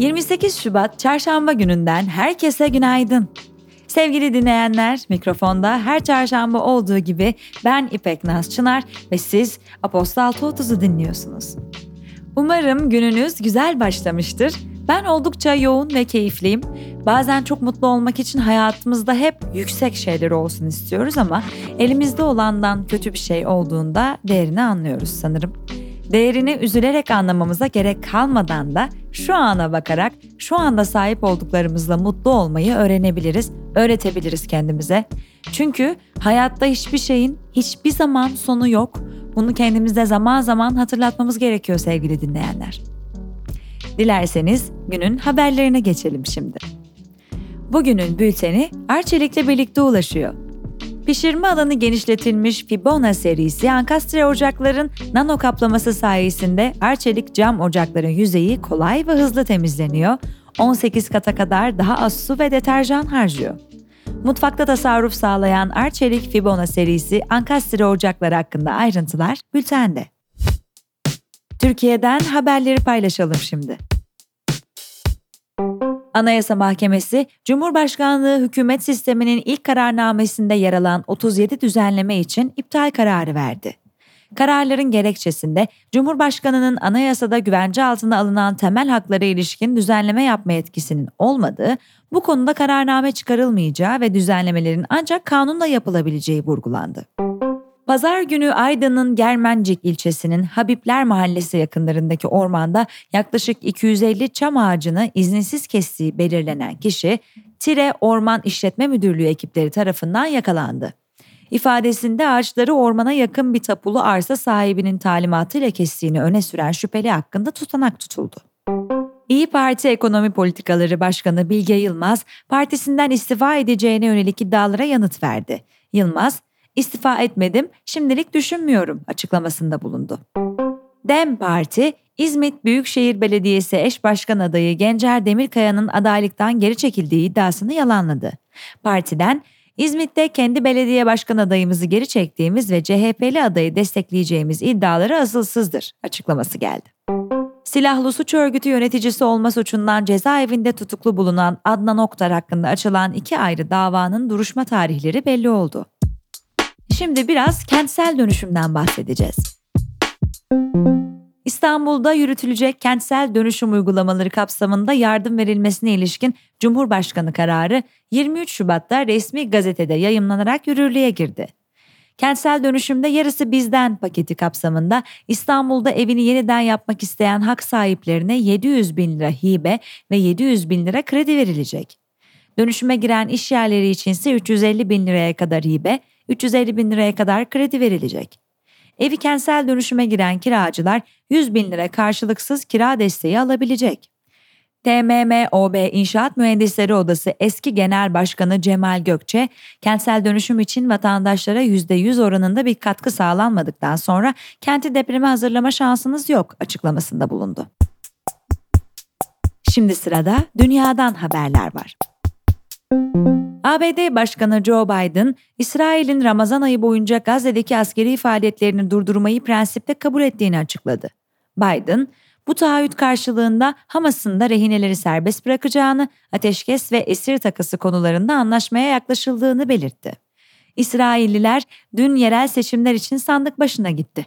28 Şubat Çarşamba gününden herkese günaydın. Sevgili dinleyenler, mikrofonda her çarşamba olduğu gibi ben İpek Naz Çınar ve siz Apostol 6.30'u dinliyorsunuz. Umarım gününüz güzel başlamıştır. Ben oldukça yoğun ve keyifliyim. Bazen çok mutlu olmak için hayatımızda hep yüksek şeyler olsun istiyoruz ama elimizde olandan kötü bir şey olduğunda değerini anlıyoruz sanırım. Değerini üzülerek anlamamıza gerek kalmadan da şu ana bakarak şu anda sahip olduklarımızla mutlu olmayı öğrenebiliriz, öğretebiliriz kendimize. Çünkü hayatta hiçbir şeyin hiçbir zaman sonu yok. Bunu kendimize zaman zaman hatırlatmamız gerekiyor sevgili dinleyenler. Dilerseniz günün haberlerine geçelim şimdi. Bugünün bülteni Arçelik'le birlikte ulaşıyor. Pişirme alanı genişletilmiş Fibona serisi ankastre ocakların nano kaplaması sayesinde Arçelik cam ocakların yüzeyi kolay ve hızlı temizleniyor. 18 kata kadar daha az su ve deterjan harcıyor. Mutfakta tasarruf sağlayan Arçelik Fibona serisi ankastre ocakları hakkında ayrıntılar bültende. Türkiye'den haberleri paylaşalım şimdi. Anayasa Mahkemesi, Cumhurbaşkanlığı hükümet sisteminin ilk kararnamesinde yer alan 37 düzenleme için iptal kararı verdi. Kararların gerekçesinde Cumhurbaşkanının anayasada güvence altına alınan temel haklara ilişkin düzenleme yapma yetkisinin olmadığı, bu konuda kararname çıkarılmayacağı ve düzenlemelerin ancak kanunla yapılabileceği vurgulandı. Pazar günü Aydın'ın Germencik ilçesinin Habipler Mahallesi yakınlarındaki ormanda yaklaşık 250 çam ağacını izinsiz kestiği belirlenen kişi Tire Orman İşletme Müdürlüğü ekipleri tarafından yakalandı. İfadesinde ağaçları ormana yakın bir tapulu arsa sahibinin talimatıyla kestiğini öne süren şüpheli hakkında tutanak tutuldu. İyi Parti Ekonomi Politikaları Başkanı Bilge Yılmaz, partisinden istifa edeceğine yönelik iddialara yanıt verdi. Yılmaz, İstifa etmedim, şimdilik düşünmüyorum açıklamasında bulundu. DEM Parti, İzmit Büyükşehir Belediyesi eş başkan adayı Gencer Demirkaya'nın adaylıktan geri çekildiği iddiasını yalanladı. Partiden İzmit'te kendi belediye başkan adayımızı geri çektiğimiz ve CHP'li adayı destekleyeceğimiz iddiaları asılsızdır açıklaması geldi. Silahlı suç örgütü yöneticisi olma suçundan cezaevinde tutuklu bulunan Adnan Oktar hakkında açılan iki ayrı davanın duruşma tarihleri belli oldu. Şimdi biraz kentsel dönüşümden bahsedeceğiz. İstanbul'da yürütülecek kentsel dönüşüm uygulamaları kapsamında yardım verilmesine ilişkin Cumhurbaşkanı kararı 23 Şubat'ta resmi gazetede yayımlanarak yürürlüğe girdi. Kentsel dönüşümde yarısı bizden paketi kapsamında İstanbul'da evini yeniden yapmak isteyen hak sahiplerine 700 bin lira hibe ve 700 bin lira kredi verilecek. Dönüşüme giren iş yerleri içinse 350 bin liraya kadar hibe, 350 bin liraya kadar kredi verilecek. Evi kentsel dönüşüme giren kiracılar 100 bin lira karşılıksız kira desteği alabilecek. TMMOB İnşaat Mühendisleri Odası eski Genel Başkanı Cemal Gökçe, kentsel dönüşüm için vatandaşlara %100 oranında bir katkı sağlanmadıktan sonra kenti depreme hazırlama şansınız yok açıklamasında bulundu. Şimdi sırada dünyadan haberler var. ABD Başkanı Joe Biden, İsrail'in Ramazan ayı boyunca Gazze'deki askeri faaliyetlerini durdurmayı prensipte kabul ettiğini açıkladı. Biden, bu taahhüt karşılığında Hamas'ın da rehineleri serbest bırakacağını, ateşkes ve esir takası konularında anlaşmaya yaklaşıldığını belirtti. İsrailliler dün yerel seçimler için sandık başına gitti.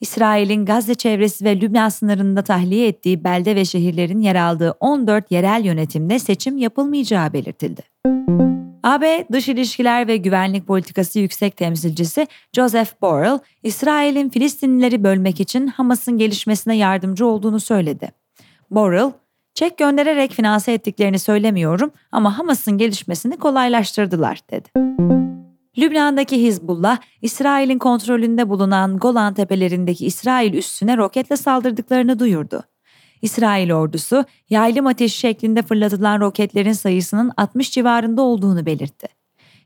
İsrail'in Gazze çevresi ve Lübnan sınırında tahliye ettiği belde ve şehirlerin yer aldığı 14 yerel yönetimde seçim yapılmayacağı belirtildi. AB Dış İlişkiler ve Güvenlik Politikası Yüksek Temsilcisi Joseph Borrell, İsrail'in Filistinlileri bölmek için Hamas'ın gelişmesine yardımcı olduğunu söyledi. Borrell, çek göndererek finanse ettiklerini söylemiyorum ama Hamas'ın gelişmesini kolaylaştırdılar dedi. Lübnan'daki Hizbullah, İsrail'in kontrolünde bulunan Golan tepelerindeki İsrail üssüne roketle saldırdıklarını duyurdu. İsrail ordusu yaylım ateşi şeklinde fırlatılan roketlerin sayısının 60 civarında olduğunu belirtti.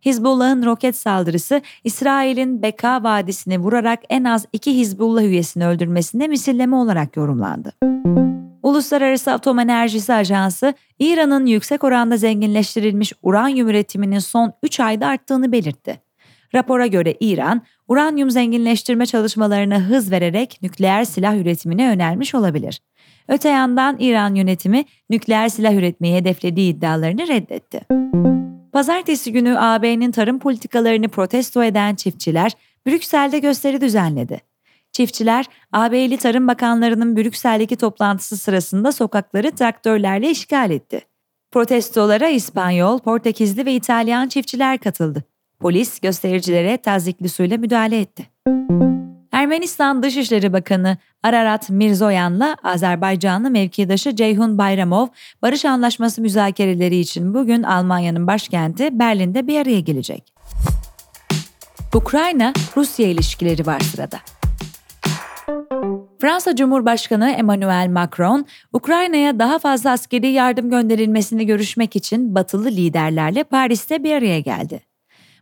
Hizbullah'ın roket saldırısı İsrail'in Beka Vadisi'ni vurarak en az iki Hizbullah üyesini öldürmesine misilleme olarak yorumlandı. Uluslararası Atom Enerjisi Ajansı, İran'ın yüksek oranda zenginleştirilmiş uranyum üretiminin son 3 ayda arttığını belirtti. Rapora göre İran, uranyum zenginleştirme çalışmalarına hız vererek nükleer silah üretimine yönelmiş olabilir. Öte yandan İran yönetimi nükleer silah üretmeyi hedeflediği iddialarını reddetti. Pazartesi günü AB'nin tarım politikalarını protesto eden çiftçiler Brüksel'de gösteri düzenledi. Çiftçiler, AB'li Tarım Bakanlarının Brüksel'deki toplantısı sırasında sokakları traktörlerle işgal etti. Protestolara İspanyol, Portekizli ve İtalyan çiftçiler katıldı. Polis göstericilere tazikli suyla müdahale etti. Ermenistan Dışişleri Bakanı Ararat Mirzoyan'la Azerbaycanlı mevkidaşı Ceyhun Bayramov, barış anlaşması müzakereleri için bugün Almanya'nın başkenti Berlin'de bir araya gelecek. Ukrayna-Rusya ilişkileri var sırada. Fransa Cumhurbaşkanı Emmanuel Macron, Ukrayna'ya daha fazla askeri yardım gönderilmesini görüşmek için batılı liderlerle Paris'te bir araya geldi.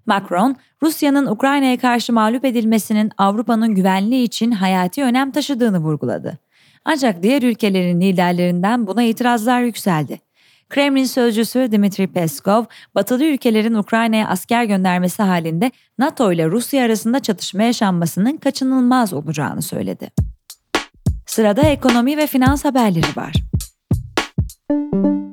Macron, Rusya'nın Ukrayna'ya karşı mağlup edilmesinin Avrupa'nın güvenliği için hayati önem taşıdığını vurguladı. Ancak diğer ülkelerin liderlerinden buna itirazlar yükseldi. Kremlin sözcüsü Dmitry Peskov, batılı ülkelerin Ukrayna'ya asker göndermesi halinde NATO ile Rusya arasında çatışma yaşanmasının kaçınılmaz olacağını söyledi. Sırada ekonomi ve finans haberleri var.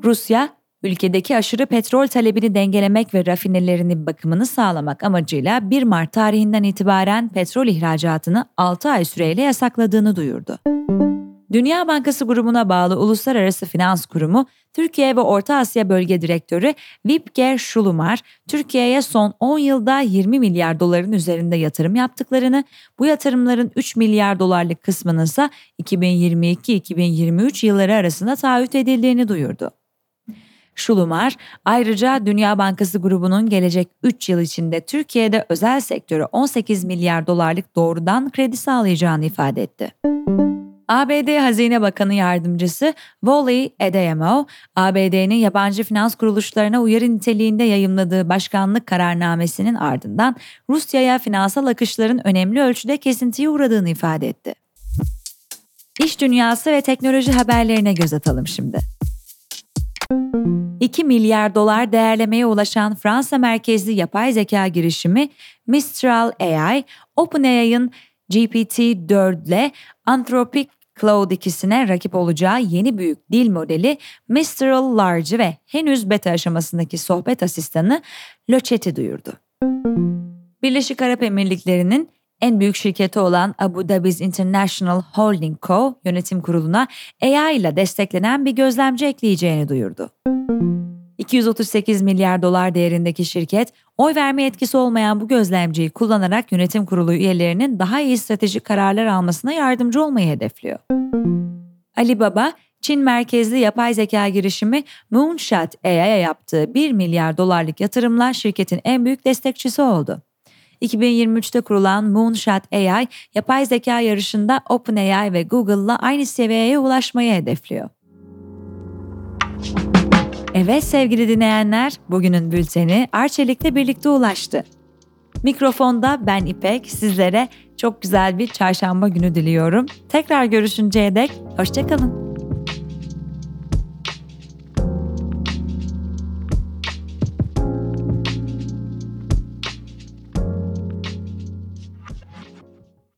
Rusya, ülkedeki aşırı petrol talebini dengelemek ve rafinelerinin bakımını sağlamak amacıyla 1 Mart tarihinden itibaren petrol ihracatını 6 ay süreyle yasakladığını duyurdu. Dünya Bankası grubuna bağlı Uluslararası Finans Kurumu, Türkiye ve Orta Asya Bölge Direktörü Vipger Şulumar, Türkiye'ye son 10 yılda 20 milyar doların üzerinde yatırım yaptıklarını, bu yatırımların 3 milyar dolarlık kısmının ise 2022-2023 yılları arasında taahhüt edildiğini duyurdu. Şulumar ayrıca Dünya Bankası grubunun gelecek 3 yıl içinde Türkiye'de özel sektöre 18 milyar dolarlık doğrudan kredi sağlayacağını ifade etti. ABD Hazine Bakanı Yardımcısı Wally Adeyemo, ABD'nin yabancı finans kuruluşlarına uyarı niteliğinde yayımladığı başkanlık kararnamesinin ardından Rusya'ya finansal akışların önemli ölçüde kesintiye uğradığını ifade etti. İş dünyası ve teknoloji haberlerine göz atalım şimdi. 2 milyar dolar değerlemeye ulaşan Fransa merkezli yapay zeka girişimi Mistral AI, OpenAI'ın GPT-4 ile Anthropic Cloud ikisine rakip olacağı yeni büyük dil modeli Mistral Large ve henüz beta aşamasındaki sohbet asistanı Lochetti duyurdu. Birleşik Arap Emirlikleri'nin en büyük şirketi olan Abu Dhabi's International Holding Co. yönetim kuruluna AI ile desteklenen bir gözlemci ekleyeceğini duyurdu. 238 milyar dolar değerindeki şirket, oy verme etkisi olmayan bu gözlemciyi kullanarak yönetim kurulu üyelerinin daha iyi stratejik kararlar almasına yardımcı olmayı hedefliyor. Alibaba, Çin merkezli yapay zeka girişimi Moonshot AI'ya yaptığı 1 milyar dolarlık yatırımla şirketin en büyük destekçisi oldu. 2023'te kurulan Moonshot AI, yapay zeka yarışında OpenAI ve Google'la aynı seviyeye ulaşmayı hedefliyor. Evet sevgili dinleyenler, bugünün bülteni Arçelik'le birlikte ulaştı. Mikrofonda ben İpek, sizlere çok güzel bir çarşamba günü diliyorum. Tekrar görüşünceye dek hoşçakalın.